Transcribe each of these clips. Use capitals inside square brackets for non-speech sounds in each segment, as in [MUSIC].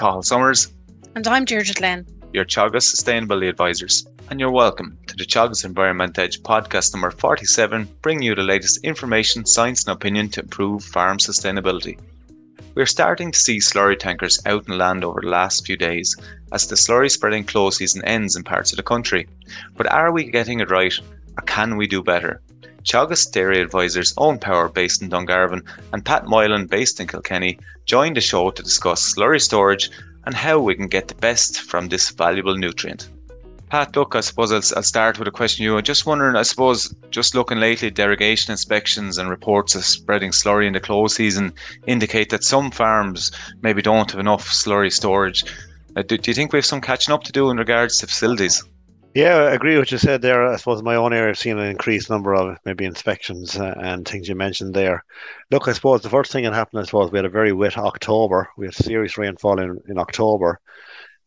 Cathal Summers. And I'm Deirdre Glenn. Your Teagasc Sustainability Advisors. And you're welcome to the Teagasc Environment Edge podcast number 47, bringing you the latest information, science, and opinion to improve farm sustainability. We're starting to see slurry tankers out in land over the last few days as the slurry spreading close season ends in parts of the country. But are we getting it right or can we do better? Teagasc Dairy Advisors Owen Power based in Dungarvan and Pat Moylan based in Kilkenny joined the show to discuss slurry storage and how we can get the best from this valuable nutrient. Pat, look, I suppose I'll, I'll start with a question you. I'm just wondering, I suppose, just looking lately, derogation inspections and reports of spreading slurry in the close season indicate that some farms maybe don't have enough slurry storage. Uh, do, do you think we have some catching up to do in regards to facilities? Yeah, I agree with what you said there. I suppose in my own area, I've seen an increased number of maybe inspections uh, and things you mentioned there. Look, I suppose the first thing that happened, I suppose, we had a very wet October. We had serious rainfall in, in October.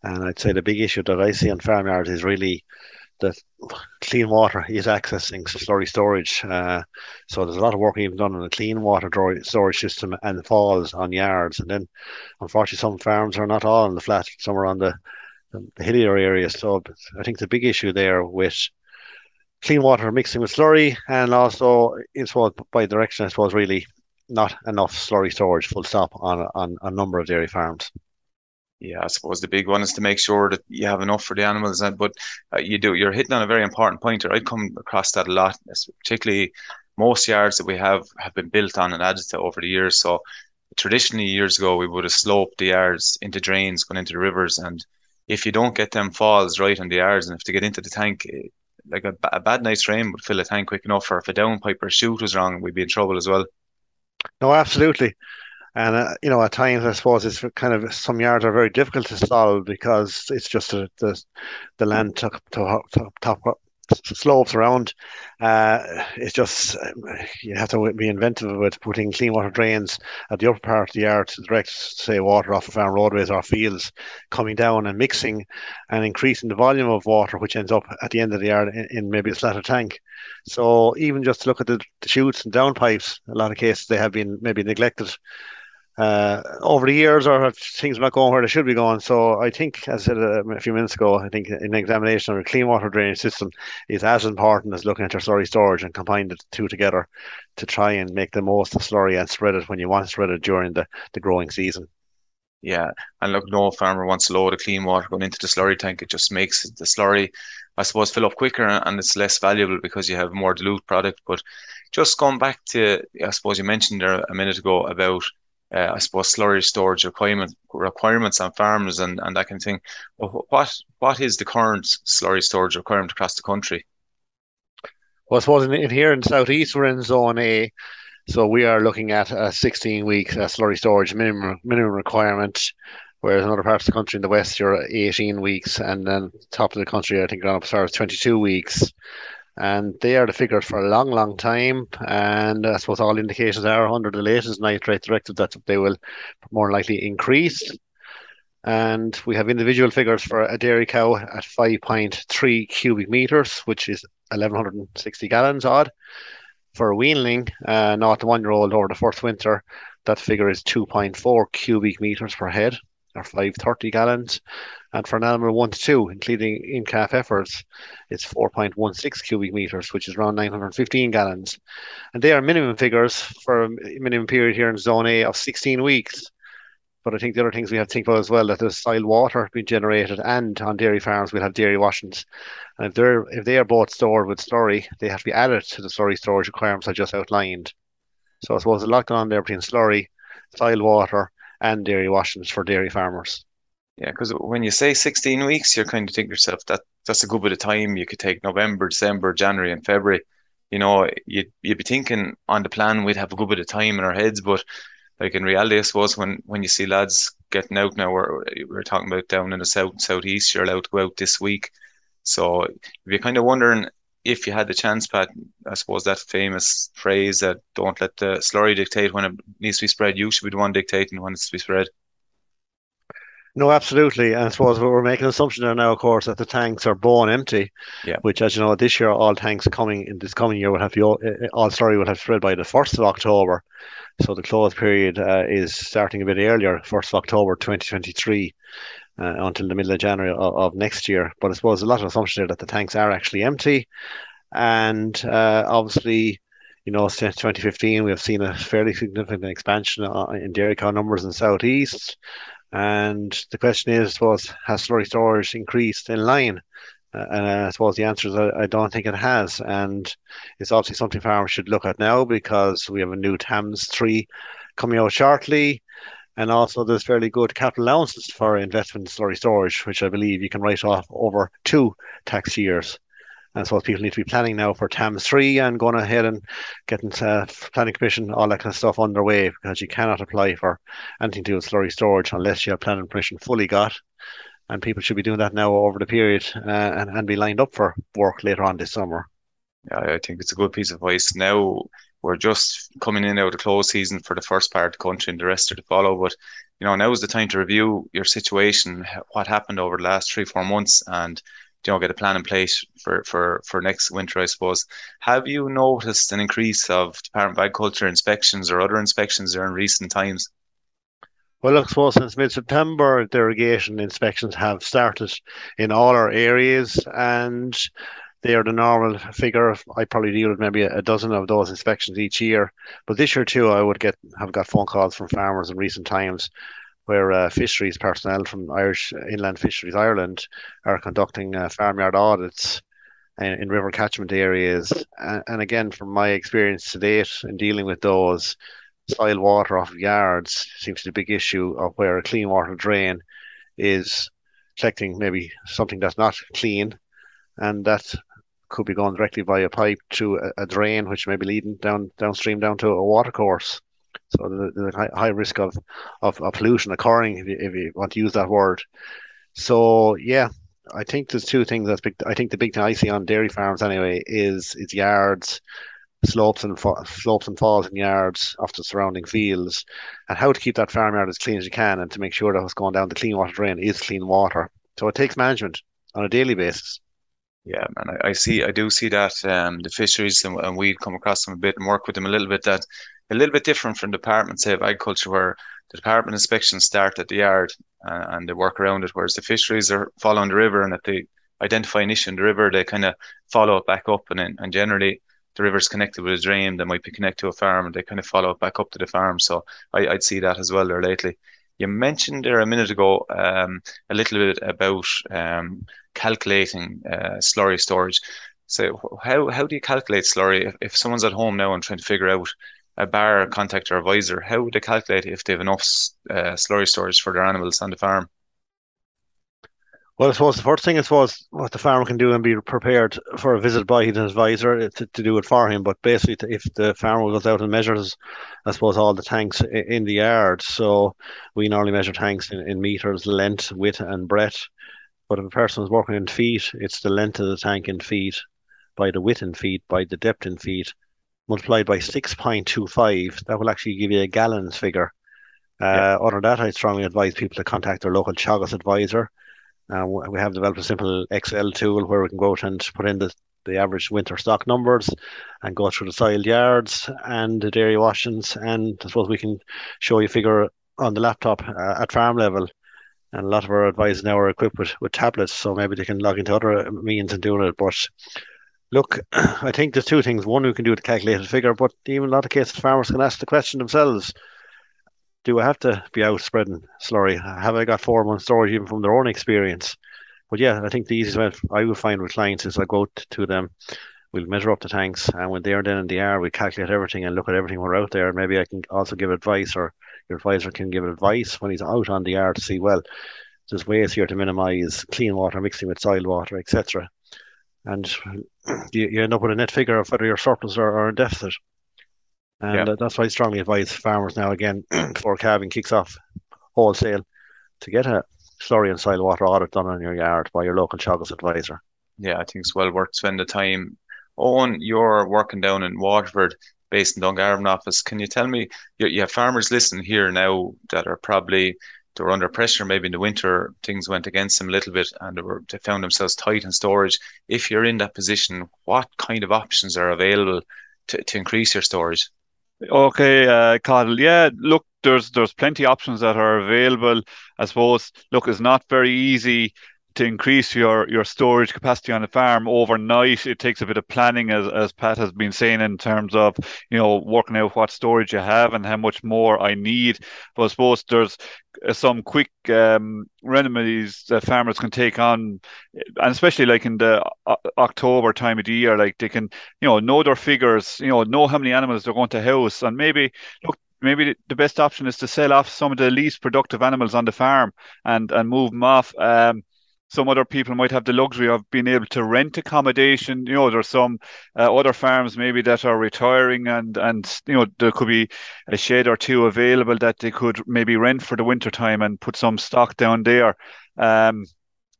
And I'd say the big issue that I see on farmyards is really that clean water is accessing slurry storage. Uh, so there's a lot of work even done on the clean water storage system and the falls on yards. And then, unfortunately, some farms are not all on the flat, some are on the the hillier areas. So I think the big issue there with clean water mixing with slurry and also it's what by direction I suppose really not enough slurry storage full stop on on a number of dairy farms. Yeah, I suppose the big one is to make sure that you have enough for the animals. But uh, you do. You're hitting on a very important point. I've come across that a lot, particularly most yards that we have have been built on and added to over the years. So traditionally, years ago, we would have sloped the yards into drains going into the rivers, and if you don't get them falls right on the yards and if they get into the tank, eh, like a, a bad night's rain would fill a tank quick enough, or if a downpipe or chute was wrong, we'd be in trouble as well. No, absolutely. And uh, you know, at times I suppose it's kind of some yards are very difficult to solve because it's just the the land top, top, top, slopes around. Uh, it's just you have to be inventive with putting clean water drains at the upper part of the yard to direct, say, water off of farm roadways or fields, coming down and mixing and increasing the volume of water, which ends up at the end of the yard in, in maybe a slatted tank. So even just to look at the, the chutes and downpipes, a lot of cases they have been maybe neglected uh, over the years or things not going where they should be going. So I think, as I said uh, a few minutes ago, I think an examination of a clean water drainage system is as important as looking at your slurry storage and combining the two together to try and make the most of slurry and spread it when you want to spread it during the, the growing season. Yeah, and look, no farmer wants a load of clean water going into the slurry tank. It just makes the slurry, I suppose, fill up quicker and it's less valuable because you have more dilute product. But just going back to, I suppose you mentioned there a minute ago about uh, I suppose slurry storage requirement, requirements on farms and, and that kind of thing. What what is the current slurry storage requirement across the country? Well, I suppose in, in here in the southeast we're in zone A, so we are looking at a 16 week uh, slurry storage minimum minimum requirement. Whereas in other parts of the country in the west, you're 18 weeks, and then top of the country, I think, gone up as far as 22 weeks and they are the figures for a long, long time. And I suppose all indications are under the latest nitrate directive that they will more likely increase. And we have individual figures for a dairy cow at 5.3 cubic meters, which is 1160 gallons odd. For a weanling, uh, not one year old over the first winter, that figure is 2.4 cubic meters per head or 530 gallons. And for an animal 1 to 2, including in calf heifers, it's 4.16 cubic meters, which is around 915 gallons. And they are minimum figures for a minimum period here in zone A of 16 weeks. But I think the other things we have to think about as well that there's soil water being generated, and on dairy farms we'll have dairy washings, and if they're if they are both stored with slurry, they have to be added to the slurry storage requirements I just outlined. So I suppose a lot going on there between slurry, soil water, and dairy washings for dairy farmers. Yeah, because when you say 16 weeks, you're kind of thinking yourself that that's a good bit of time. You could take November, December, January, and February. You know, you'd, you'd be thinking on the plan we'd have a good bit of time in our heads, but like in reality, I suppose when, when you see lads getting out now, we're, we're talking about down in the south southeast, you're allowed to go out this week. So you're kind of wondering if you had the chance, Pat, I suppose that famous phrase that don't let the slurry dictate when it needs to be spread, you should be the one dictating when it's to be spread. No, absolutely. And I suppose we're making an assumption there now, of course, that the tanks are bone empty. Yeah. Which, as you know, this year all tanks coming in this coming year will have all, all slurry will have spread by the first of October. So the close period uh, is starting a bit earlier, first of October, twenty twenty three. Uh, until the middle of January of, of, next year. But I suppose a lot of assumption there that the tanks are actually empty. And uh, obviously, you know, since 2015, we have seen a fairly significant expansion uh, in dairy cow numbers in the southeast. And the question is, was has slurry storage increased in line? Uh, and I suppose the answer is I, I, don't think it has. And it's obviously something farmers should look at now because we have a new TAMS 3 coming out shortly. And also, there's fairly good capital allowances for investment in slurry storage, which I believe you can write off over two tax years. And so people need to be planning now for TAMS 3 and going ahead and getting uh, planning permission, all that kind of stuff underway because you cannot apply for anything to do with slurry storage unless you have planning permission fully got. And people should be doing that now over the period uh, and, and be lined up for work later on this summer. Yeah, I think it's a good piece of advice. Now we're just coming in out of close season for the first part of the country and the rest are to follow. But you know, now is the time to review your situation, what happened over the last three, four months, and you know, get a plan in place for, for, for next winter, I suppose. Have you noticed an increase of Department of Agriculture inspections or other inspections in recent times? Well, I suppose since mid-September, derogation inspections have started in all our areas, and they are the normal figure. I probably deal with maybe a dozen of those inspections each year. But this year too, I would get have got phone calls from farmers in recent times where uh, fisheries personnel from Irish Inland Fisheries Ireland are conducting uh, farmyard audits in, in, river catchment areas. And, and, again, from my experience to date in dealing with those, soil water off of yards seems to be a big issue of where a clean water drain is collecting maybe something that's not clean and that could be going directly via a pipe to a, a drain which may be leading down downstream down to a water course so there's a high, risk of, of, of pollution occurring, if you, if you want to use that word. So yeah, I think there's two things that's big. I think the big thing I see on dairy farms anyway is is yards, slopes and slopes and falls in yards off the surrounding fields, and how to keep that farmyard as clean as you can, and to make sure that what's going down the clean water drain is clean water. So it takes management on a daily basis. Yeah, man, I, I see. I do see that um, the fisheries, and, and we come across them a bit and work with them a little bit. That a little bit different from department, say, of agriculture, where the department inspections start at the yard uh, and they work around it, whereas the fisheries are following the river, and if they identify an issue in the river, they kind of follow it back up, and and generally the river's connected with a drain that might be connected to a farm, and they kind of follow it back up to the farm. So I, would see that as well there lately. You mentioned there a minute ago um, a little bit about um, calculating uh, slurry storage. So how how do you calculate slurry if, if someone's at home now and trying to figure out a bar contact their advisor, how would they calculate if they have enough uh, slurry storage for their animals on the farm? Well, I suppose the first thing I suppose what the farmer can do and be prepared for a visit by his advisor to, to do it for him. But basically, if the farmer goes out and measures, I suppose all the tanks in the yard. So we normally measure tanks in, in meters, length, width, and breadth. But if a person is working in feet, it's the length of the tank in feet, by the width in feet, by the depth in feet, multiplied by 6.25, that will actually give you a gallons figure. Uh, yeah. Other than that, I strongly advise people to contact their local Teagasc advisor. Uh, we have developed a simple Excel tool where we can go out and put in the, the average winter stock numbers and go through the soil yards and the dairy washings. And I suppose we can show you a figure on the laptop uh, at farm level. And a lot of our advisors now are equipped with, with tablets, so maybe they can log into other means and doing it. But Look, [CLEARS THROAT] I think there's two things. One, we can do the calculated figure, but even a lot of cases, farmers can ask the question themselves do I have to be out spreading slurry? Have I got four months storage even from their own experience? But yeah, I think the easiest way I would find with clients is I go to them, we'll measure up the tanks, and when they're then in the air, we calculate everything and look at everything we're out there. Maybe I can also give advice, or your advisor can give advice when he's out on the air to see, well, there's ways here to minimize clean water mixing with soil water, etc and you, you end up with a net figure of whether you're surplus or, or in deficit. And yeah. that's why I strongly advise farmers now again [CLEARS THROAT] before calving kicks off wholesale to get a slurry and soil water audit done on your yard by your local Teagasc advisor. Yeah, I think it's well worth spending the time. Owen, you're working down in Waterford, based in Dungarvan office. Can you tell me you, you have farmers listening here now that are probably they were under pressure. Maybe in the winter, things went against them a little bit, and they were they found themselves tight in storage. If you're in that position, what kind of options are available to, to increase your storage? Okay, uh, Cathal. Yeah, look, there's there's plenty of options that are available. I suppose. Look, it's not very easy to increase your your storage capacity on the farm overnight. It takes a bit of planning, as as Pat has been saying, in terms of you know working out what storage you have and how much more I need. But I suppose there's uh, some quick um, remedies that farmers can take on, and especially like in the uh, October time of the year, like they can you know know their figures, you know know how many animals they're going to house, and maybe look maybe the best option is to sell off some of the least productive animals on the farm and and move them off. Um, some other people might have the luxury of being able to rent accommodation. You know, there's some uh, other farms maybe that are retiring, and and you know there could be a shed or two available that they could maybe rent for the winter time and put some stock down there. Um,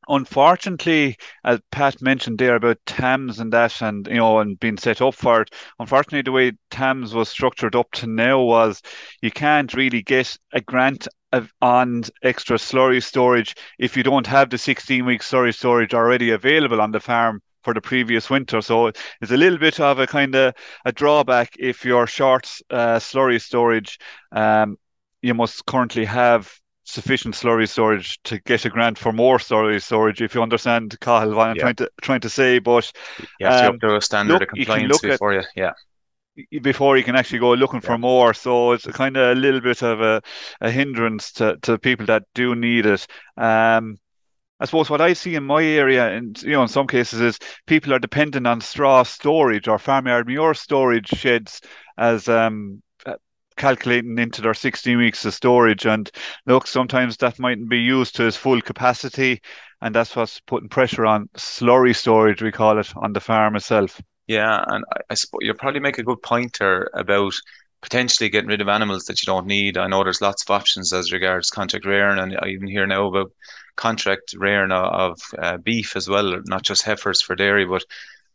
unfortunately, as Pat mentioned there about TAMS and that, and you know, and being set up for it. Unfortunately, the way TAMS was structured up to now was you can't really get a grant on extra slurry storage if you don't have the 16 week slurry storage already available on the farm for the previous winter. So it's a little bit of a kind of a drawback if you're short uh, slurry storage. Um, you must currently have sufficient slurry storage to get a grant for more slurry storage. If you understand, Cathal, what I'm yeah. trying to trying to say, but have um, to a standard look, of compliance you before at, you, yeah. Before you can actually go looking yeah. for more, so it's kind of a little bit of a, a hindrance to, to people that do need it. Um, I suppose what I see in my area, and you know, in some cases, is people are dependent on straw storage or farmyard manure storage sheds as um, calculating into their 16 weeks of storage. And look, sometimes that mightn't be used to its full capacity. And that's what's putting pressure on slurry storage, we call it, on the farm itself. Yeah, and I, I suppose you probably make a good pointer about potentially getting rid of animals that you don't need. I know there's lots of options as regards contract rearing, and I even hear now about contract rearing of, uh, beef as well, not just heifers for dairy, but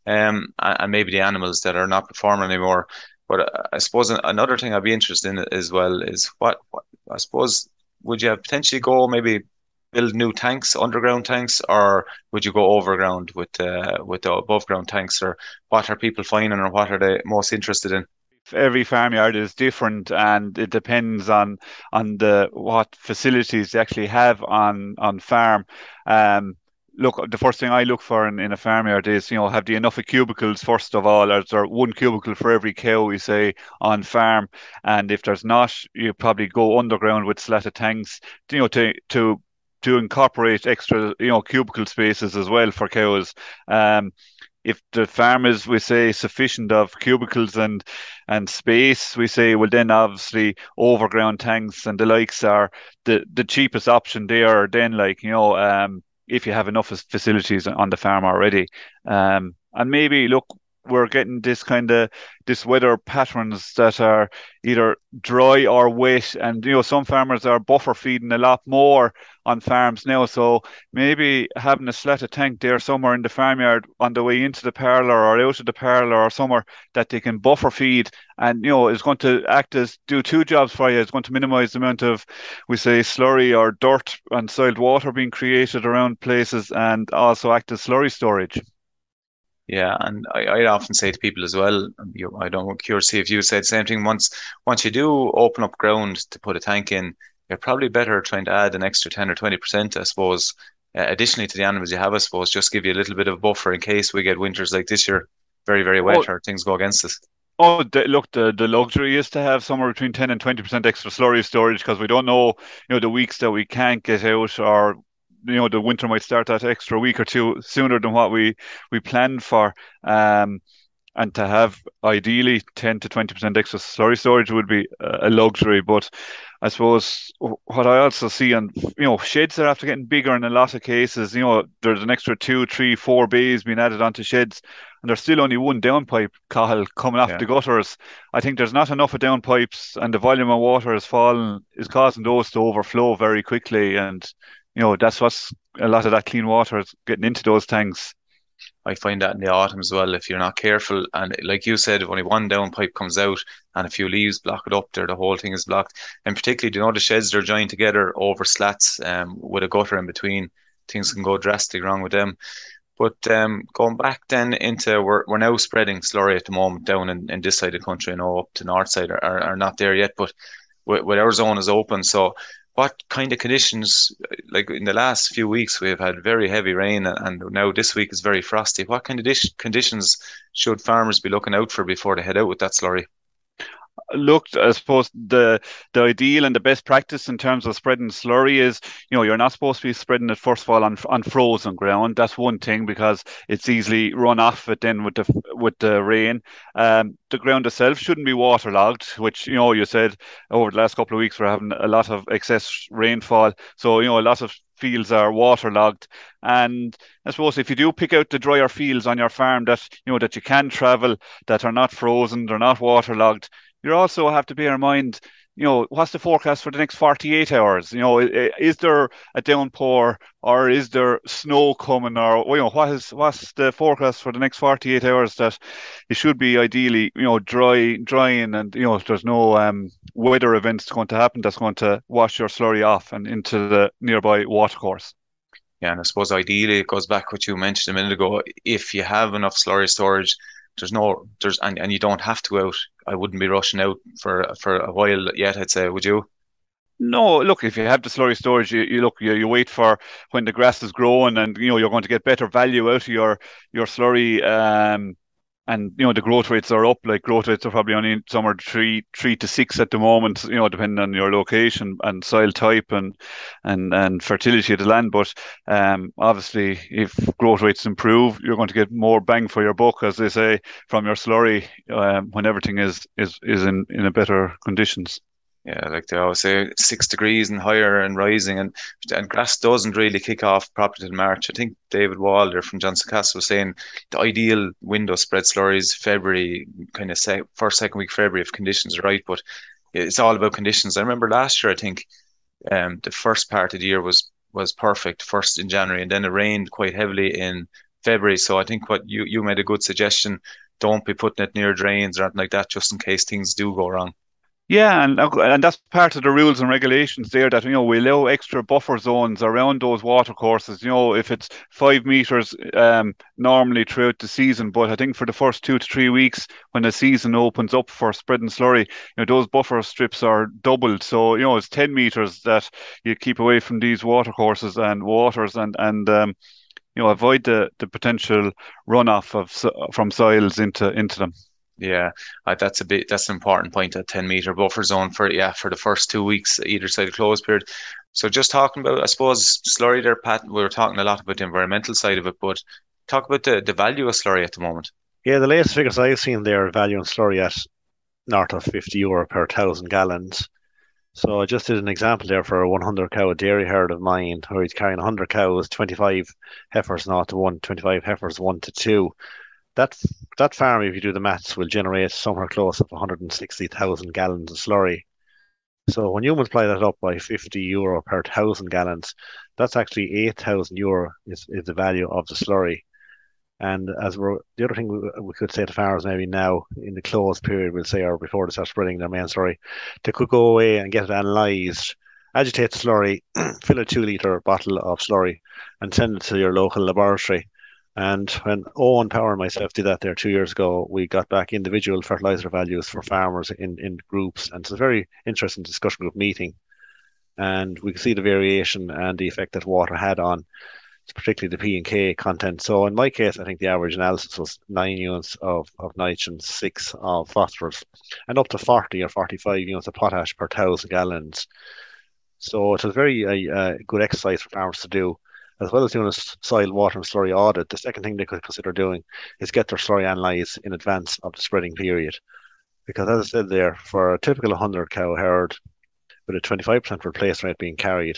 um, and maybe the animals that are not performing anymore. But uh, I suppose another thing I'd be interested in as well is what, what I suppose would you have potentially go maybe build new tanks, underground tanks, or would you go overground with uh, with the above ground tanks, or what are people finding, or what are they most interested in? Every farmyard is different, and it depends on on the what facilities they actually have on on farm. Um, look, the first thing I look for in, in a farmyard is, you know, have the enough of cubicles first of all, or is there one cubicle for every cow we say on farm? And if there's not, you probably go underground with slatted tanks, you know, to to to incorporate extra, you know, cubicle spaces as well for cows. Um, if the farm is, we say, sufficient of cubicles and and space, we say, well, then obviously overground tanks and the likes are the the cheapest option there. Then, like you know, um, if you have enough facilities on the farm already. Um, and maybe look, we're getting this kind of this weather patterns that are either dry or wet and you know some farmers are buffer feeding a lot more on farms now so maybe having a slatted tank there somewhere in the farmyard on the way into the parlour or out of the parlour or somewhere that they can buffer feed and you know is going to act as do two jobs for you. It's going to minimize the amount of we say slurry or dirt and soiled water being created around places and also act as slurry storage yeah, and I, I often say to people as well, you, I don't curious see if you say the same thing. Once once you do open up ground to put a tank in, you're probably better trying to add an extra ten or twenty percent, I suppose. Uh, additionally to the animals you have, I suppose, just give you a little bit of a buffer in case we get winters like this year, very very wet, oh, or things go against us. Oh, the, look, the, the luxury is to have somewhere between 10 and 20% extra slurry storage because we don't know, you know, the weeks that we can't get out or you know the winter might start that extra week or two sooner than what we we planned for. Um, and to have ideally 10 to 20% extra slurry storage would be a luxury. But I suppose what I also see, and you know, sheds are after getting bigger in a lot of cases. You know, there's an extra two, three, four bays being added onto sheds, and there's still only one downpipe, Cathal, coming off yeah. the gutters. I think there's not enough of downpipes, and the volume of water has fallen, is causing those to overflow very quickly. And you know that's what's a lot of that clean water is getting into those tanks. I find that in the autumn as well. If you're not careful, and like you said, if only one down pipe comes out and a few leaves block it up there, the whole thing is blocked. And particularly, do you know the sheds they're joined together over slats um, with a gutter in between? Things can go drastically wrong with them. But um, going back then into we're, we're now spreading slurry at the moment down in, in this side of the country. I know up to north side are, are, are not there yet, but with, with our zone is open. So what kind of conditions, like in the last few weeks, we've had very heavy rain and now this week is very frosty. What kind of conditions should farmers be looking out for before they head out with that slurry? Looked, I suppose the the ideal and the best practice in terms of spreading slurry is, you know, you're not supposed to be spreading it first of all on on frozen ground. That's one thing because it's easily run off it then with the with the rain. Um, the ground itself shouldn't be waterlogged, which you know you said over the last couple of weeks we're having a lot of excess rainfall. So you know a lot of fields are waterlogged. And I suppose if you do pick out the drier fields on your farm that you know that you can travel, that are not frozen, they're not waterlogged, you also have to bear in mind, you know, what's the forecast for the next 48 hours? You know, is there a downpour or is there snow coming or, you know, what is, what's the forecast for the next 48 hours that it should be ideally, you know, dry, drying and, you know, there's no um, weather events going to happen that's going to wash your slurry off and into the nearby watercourse. Yeah, and I suppose ideally it goes back what you mentioned a minute ago. If you have enough slurry storage, there's no there's and, and you don't have to go out. I wouldn't be rushing out for for a while yet. I'd say, would you? No, look, if you have the slurry storage, you, you look, you, you wait for when the grass is growing, and you know you're going to get better value out of your your slurry. Um, and you know the growth rates are up. Like growth rates are probably only somewhere three three to six at the moment. You know, depending on your location and soil type and and and fertility of the land. But um, obviously, if growth rates improve, you're going to get more bang for your buck, as they say, from your slurry um, when everything is is is in in a better conditions yeah, like they always say, six degrees and higher and rising, and and grass doesn't really kick off properly in March. I think David Walder from Johnstown Castle was saying the ideal window spread is February, kind of say first second week February if conditions are right, but it's all about conditions. I remember last year, I think um, the first part of the year was was perfect, first in January, and then it rained quite heavily in February. So I think what you you made a good suggestion. Don't be putting it near drains or anything like that, just in case things do go wrong. Yeah, and and that's part of the rules and regulations there that you know we allow extra buffer zones around those water courses. You know, if it's five meters um, normally throughout the season, but I think for the first two to three weeks when the season opens up for spreading slurry, you know those buffer strips are doubled. So you know it's ten meters that you keep away from these water courses and waters and and um, you know avoid the the potential runoff of from soils into into them. Yeah, uh, that's a bit that's an important point. A ten meter buffer zone for yeah for the first two weeks either side of close period. So just talking about, I suppose slurry there, Pat. We were talking a lot about the environmental side of it, but talk about the, the value of slurry at the moment. Yeah, the latest figures I've seen there value in slurry at north of fifty euro per thousand gallons. So I just did an example there for a 100 cow dairy herd of mine, where he's carrying 100 cows, 25 heifers, not to one, 25 heifers, one to two that that farm, if you do the maths, will generate somewhere close of 160,000 gallons of slurry. So when you multiply that up by 50 euro per thousand gallons, that's actually 8,000 euro is, is the value of the slurry. And as we're the other thing we, we, could say to farmers maybe now in the closed period, we'll say, or before they start spreading their main slurry, they could go away and get it analysed, agitate the slurry, [CLEARS THROAT] fill a two litre bottle of slurry, and send it to your local laboratory and when Owen Power and myself did that there two years ago, we got back individual fertilizer values for farmers in, in groups. And it's a very interesting discussion group meeting. And we could see the variation and the effect that water had on particularly the P and K content. So in my case, I think the average analysis was nine units of, of nitrogen, six of phosphorus, and up to 40 or 45 units of potash per thousand gallons. So it was a very uh, good exercise for farmers to do as well as doing a soil, water, and slurry audit, the second thing they could consider doing is get their slurry analysed in advance of the spreading period. Because as I said there, for a typical 100 cow herd with a 25% replacement rate being carried,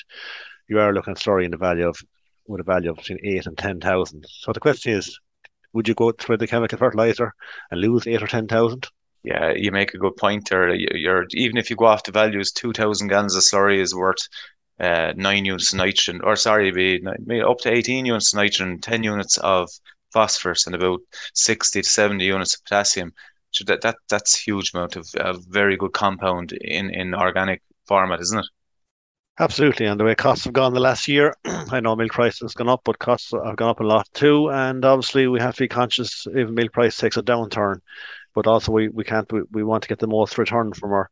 you are looking at slurry in the value of with a value of between eight and 10,000. So the question is, would you go spread the chemical fertilizer and lose eight or 10,000? Yeah, you make a good point there. You're even if you go off the values, two thousand gallons of slurry is worth uh, nine units of nitrogen, or sorry, be up to 18 units of nitrogen, 10 units of phosphorus and about 60 to 70 units of potassium. So that, that that's huge amount of, of very good compound in, in organic format, isn't it? Absolutely, and the way costs have gone the last year, [CLEARS THROAT] I know milk price has gone up, but costs have gone up a lot too. And obviously, we have to be conscious if milk price takes a downturn, but also we, we can't we, we want to get the most return from our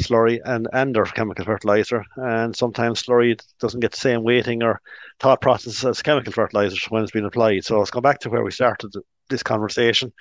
slurry and and our chemical fertilizer. And sometimes slurry doesn't get the same weighting or thought process as chemical fertilizers when it's been applied. So let's go back to where we started this conversation.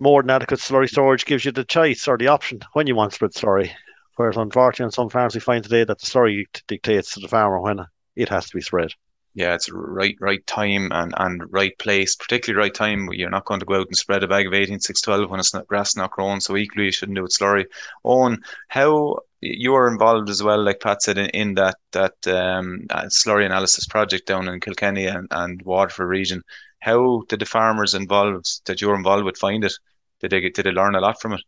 More than adequate slurry storage gives you the choice or the option when you want spread slurry. Whereas unfortunately on some farms we find today that the slurry dictates to the farmer when it has to be spread yeah, it's right right time and, and right place, particularly right time. You're not going to go out and spread a bag of 18612 when it's not grass not grown. So equally you shouldn't do it slurry. Owen, how you are involved as well, like Pat said, in, in that that um, uh, slurry analysis project down in Kilkenny and, and Waterford region. How did the farmers involved that you're involved with find it? Did they get did they learn a lot from it?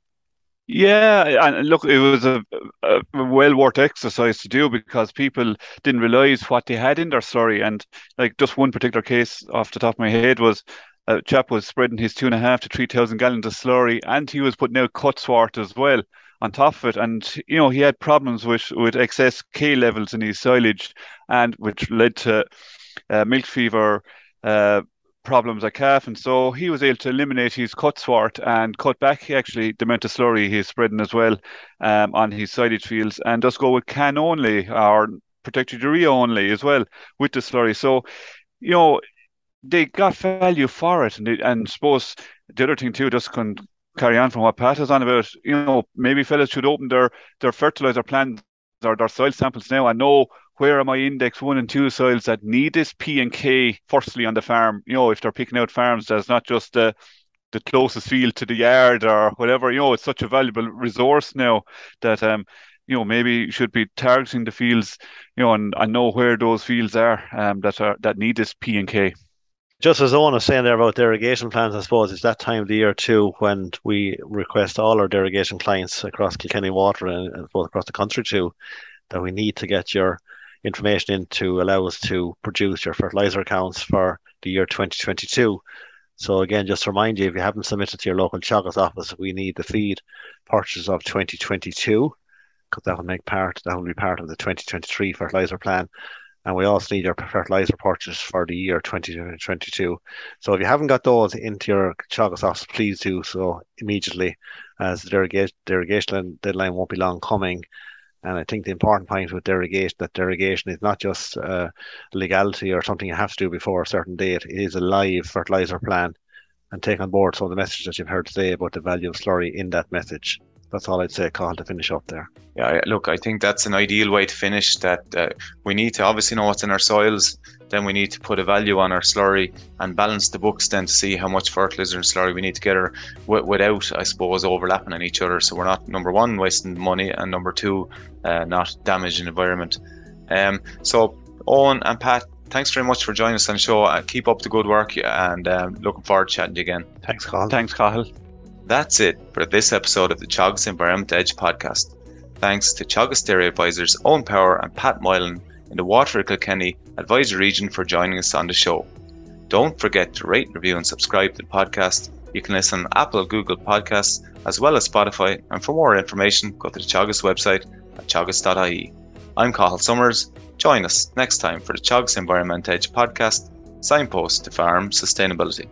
Yeah, and look, it was a, a, well worth exercise to do because people didn't realize what they had in their slurry. And like just one particular case off the top of my head was a chap was spreading his two and a half to three thousand gallons of slurry, and he was putting out cut sward as well on top of it. And you know he had problems with with excess K levels in his silage, and which led to uh, milk fever. Uh, problems at calf, and so he was able to eliminate his cut sward and cut back He actually of slurry he's spreading as well um, on his silage fields, and just go with CAN only or protected urea only as well with the slurry. So, you know, they got value for it, and they, and suppose the other thing too, just can carry on from what Pat is on about. You know, maybe fellas should open their their fertilizer plants or their soil samples now and know where are my index one and two soils that need this P and K firstly on the farm? You know, if they're picking out farms that's not just the the closest field to the yard or whatever, you know, it's such a valuable resource now that um, you know, maybe you should be targeting the fields, you know, and, and know where those fields are um that are that need this P and K. Just as Owen was saying there about derogation plans, I suppose it's that time of the year too when we request all our derogation clients across Kilkenny Water and, and both across the country too that we need to get your information in to allow us to produce your fertilizer accounts for the year 2022. So again, just to remind you, if you haven't submitted to your local Teagasc office, we need the feed purchase of 2022 because that will make part that will be part of the 2023 fertilizer plan. And we also need your fertilizer purchase for the year 2022. So if you haven't got those into your Teagasc office, please do so immediately, as the derogation deadline won't be long coming. And I think the important point with derogation that derogation is not just uh, legality or something you have to do before a certain date. It is a live fertilizer plan, and take on board some of the messages that you've heard today about the value of slurry in that message. That's all I'd say, Cathal, to finish up there. Yeah, look, I think that's an ideal way to finish. That uh, we need to obviously know what's in our soils then we need to put a value on our slurry and balance the books then to see how much fertilizer and slurry we need to get her w- without, I suppose, overlapping on each other. So we're not number one wasting money and number two uh, not damaging the environment. Um, so Owen and Pat, thanks very much for joining us on the show. Uh, keep up the good work and um, looking forward to chatting to you again. Thanks, Cathal. Thanks, Cathal. That's it for this episode of the Teagasc Environment Edge podcast. Thanks to Teagasc Dairy Advisors Owen Power and Pat Moylan in the Waterford Kilkenny advisory region for joining us on the show. Don't forget to rate, review, and subscribe to the podcast. You can listen on Apple, Google Podcasts, as well as Spotify. And for more information, go to the Teagasc website at teagasc.ie. I'm Cathal Summers. Join us next time for the Teagasc Environment Edge podcast, signpost to farm sustainability.